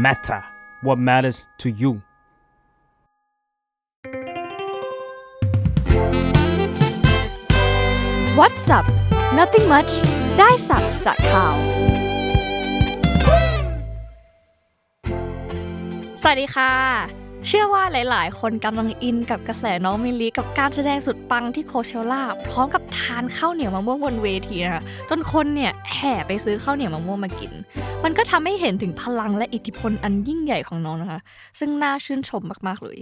matter what matters to you What's up Nothing much ได้สับจากข่าว สวัสดีค่ะ เชื่อว่าหลาย ๆ คนกำลังอินกับกระแสน้องมิลลีกับการแสดงสุดปังที่โคเชล่าพร้อมกับทานข้าวเหนียวมะม่วงบนเวทีนะคะจนคนเนี่ยแห่ไปซื้อข้าวเหนียวมะม่วงมากิน มันก็ทำให้เห็นถึงพลังและอิทธิพลอันยิ่งใหญ่ของน้องนะคะ ซึ่งน่าชื่นชมมาก ๆ เลย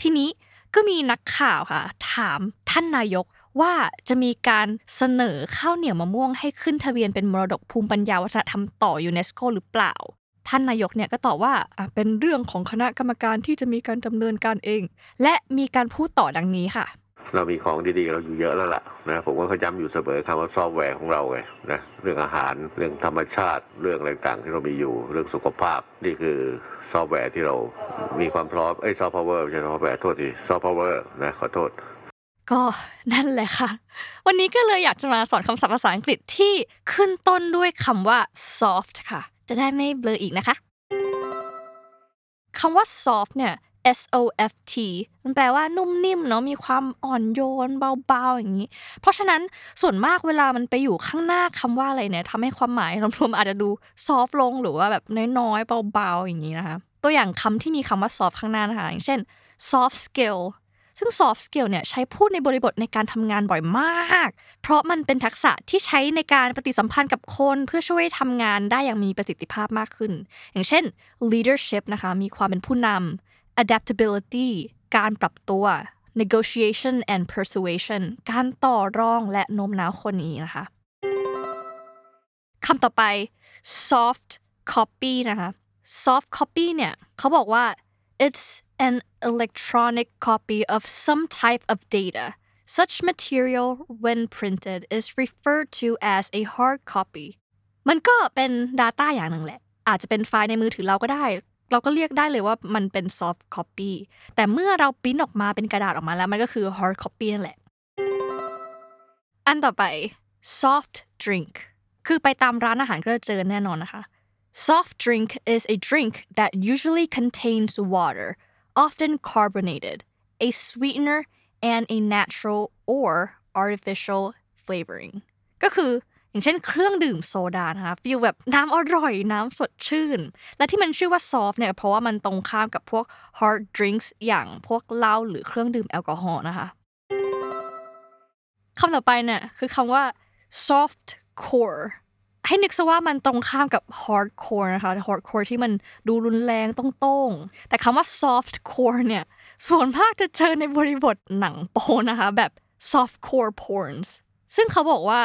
ทีนี้ก็มีนักข่าวค่ะ ถามท่านนายกว่าจะมีการเสนอข้าวเหนียวมะม่วงให้ขึ้นทะเบียนเป็นมรดกภูมิปัญญาวัฒนธรรมต่อยูเนสโกหรือเปล่า ท่านนายกเนี่ยก็ตอบว่าอะเป็นเรื่องของคณะกรรมการที่จะมีการดำเนินการเอง และมีการพูดต่อดังนี้ค่ะ เรามีของดีๆเราอยู่เยอะแล้วล่ะนะผมก็ย้ำอยู่เสมอคำว่าซอฟต์แวร์ของเราไงนะเรื่องอาหารเรื่องธรรมชาติเรื่องอะไรต่างๆที่เรามีอยู่เรื่องสุขภาพนี่คือซอฟต์แวร์ที่เรามีความพร้อมไอ้ซอฟต์พาวเวอร์ไม่ใช่ซอฟต์แวร์โทษทีซอฟต์พาวเวอร์นะขอโทษก็นั่นแหละค่ะ วันนี้ก็เลยอยากจะมาสอนคำศัพท์ภาษาอังกฤษที่ขึ้นต้นด้วยคำว่า soft ค่ะ จะได้ไม่เบลออีกนะคะคำว่า soft เนี่ย S O F T มันแปลว่านุ่มนิ่มเนาะมีความอ่อนโยนเบาๆอย่างนี้ เพราะฉะนั้นส่วนมากเวลามันไปอยู่ข้างหน้าคำว่าอะไรเนี่ยทำให้ความหมายรวมๆอาจจะดู soft ลงหรือว่าแบบน้อยๆเบาๆอย่างนี้นะคะตัวอย่างคำที่มีคำว่า soft ข้างหน้านะคะอย่างเช่น soft skill ซึ่ง soft skill เนี่ยใช้พูดในบริบทในการทำงานบ่อยมาก เพราะมันเป็นทักษะที่ใช้ในการปฏิสัมพันธ์กับคนเพื่อช่วยทำงานได้อย่างมีประสิทธิภาพมากขึ้น อย่างเช่น leadership นะคะมีความเป็นผู้นำ adaptability การปรับตัว negotiation and persuasion การต่อรองและโน้มน้าวคนนี้นะคะคำต่อไป soft copy นะคะ soft copy เนี่ยเขาบอกว่า it's an electronic copy of some type of data such material when printed is referred to as a hard copy มันก็เป็น Data อย่างหนึ่งแหละ อาจจะเป็นไฟล์ในมือถือเราก็ได้ เราก็เรียกได้เลยว่ามันเป็น soft copy แต่เมื่อเราปริ้นออกมาเป็นกระดาษออกมาแล้วมันก็คือ hard copy นั่นแหละ อันต่อไป soft drink คือไปตามร้านอาหารก็จะเจอแน่นอนนะคะ Soft drink is a drink that usually contains water, often carbonated, a sweetener, and a natural or artificial flavoring. ก็คืออย่างเช่นเครื่องดื่มโซดานะคะฟีลแบบน้ำอร่อยน้ำสดชื่น และที่มันชื่อว่า soft เนี่ยเพราะว่ามันตรงข้ามกับพวก hard drinks อย่างพวกเหล้าหรือเครื่องดื่มแอลกอฮอล์นะคะคำต่อไปเนี่ยคือคำว่า soft core ให้นึกซะว่ามันตรงข้ามกับ hardcore นะคะ hardcore ที่มันดูรุนแรงต้องโต้งๆแต่คำว่า soft core เนี่ยส่วนมากจะเจอในบริบทหนังโปนะคะแบบ soft core porns ซึ่งเขาบอกว่า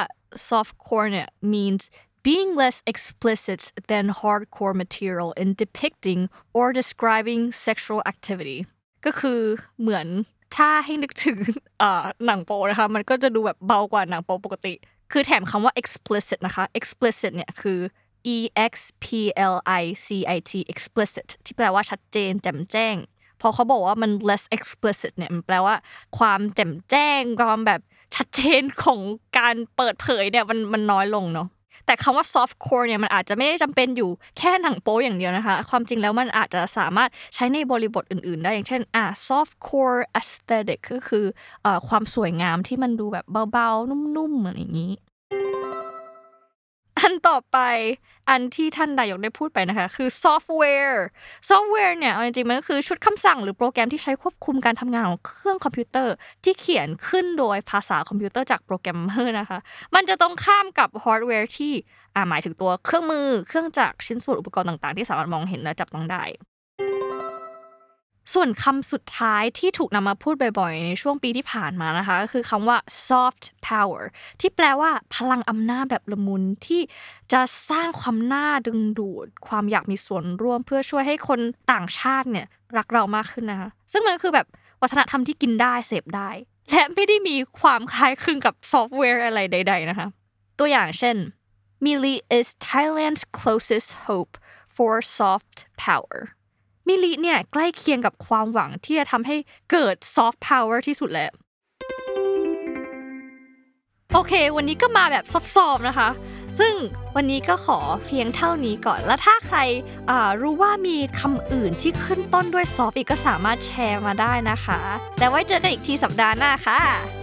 soft core เนี่ย means being less explicit than hardcore material in depicting or describing sexual activity ก็คือเหมือนถ้าให้นึกถึงหนังโปนะคะมันก็จะดูแบบเบากว่าหนังโปปกติ คือแถมคำว่า explicit นะคะ explicit เนี่ยคือ e x p l i c i t explicit ที่แปลว่าชัดเจนแจ่มแจ้ง พอเขาบอกว่ามัน less explicit เนี่ยมันแปลว่า ความแจ่มแจ้งความแบบชัดเจนของการเปิดเผยเนี่ยมันมันน้อยลงเนาะ แต่คำว่า soft core เนี่ยมันอาจจะไม่ได้จำเป็นอยู่แค่หนังโป๊อย่างเดียวนะคะ ความจริงแล้วมันอาจจะสามารถใช้ในบริบทอื่น ๆ ได้อย่างเช่นอ่า soft core aesthetic ก็คือเอ่อความสวยงามที่มันดูแบบเบา ๆ นุ่ม ๆ เหมือนอย่างนี้ อันต่อไปอันที่ท่านนายกได้พูดไปนะคะ คือซอฟต์แวร์ซอฟต์แวร์เนี่ยเอาจริงๆมันก็คือชุดคำสั่งหรือโปรแกรมที่ใช้ควบคุมการทำงานของเครื่องคอมพิวเตอร์ ที่เขียนขึ้นโดยภาษาคอมพิวเตอร์จากโปรแกรมเมอร์นะคะ มันจะตรงข้ามกับฮาร์ดแวร์ที่อ่าหมายถึงตัวเครื่องมือเครื่องจักรชิ้นส่วนอุปกรณ์ต่างๆ ที่สามารถมองเห็นและจับต้องได้ ส่วนคำสุดท้ายที่ถูกนำมาพูดบ่อยๆ ในช่วงปีที่ผ่านมานะคะก็คือคำว่า soft power ที่แปลว่าพลังอำนาจแบบละมุนที่จะสร้างความน่าดึงดูด ความอยากมีส่วนร่วมเพื่อช่วยให้คนต่างชาติเนี่ยรักเรามากขึ้นนะคะซึ่งมันคือแบบวัฒนธรรมที่กินได้เสพได้ และไม่ได้มีความคล้ายคลึงกับซอฟต์แวร์อะไรใด ๆ นะคะ ตัวอย่างเช่น Mili is Thailand's closest hope for soft power มิลิเนี่ยใกล้เคียงกับความหวังที่จะทำให้เกิดซอฟต์พาวเวอร์ที่สุดแล้วโอเค วันนี้ก็มาแบบซอบๆนะคะ ซึ่งวันนี้ก็ขอเพียงเท่านี้ก่อน แล้วถ้าใครรู้ว่ามีคำอื่นที่ขึ้นต้นด้วยซอฟอีกก็สามารถแชร์มาได้นะคะ แต่ไว้เจอกันอีกทีสัปดาห์หน้าค่ะ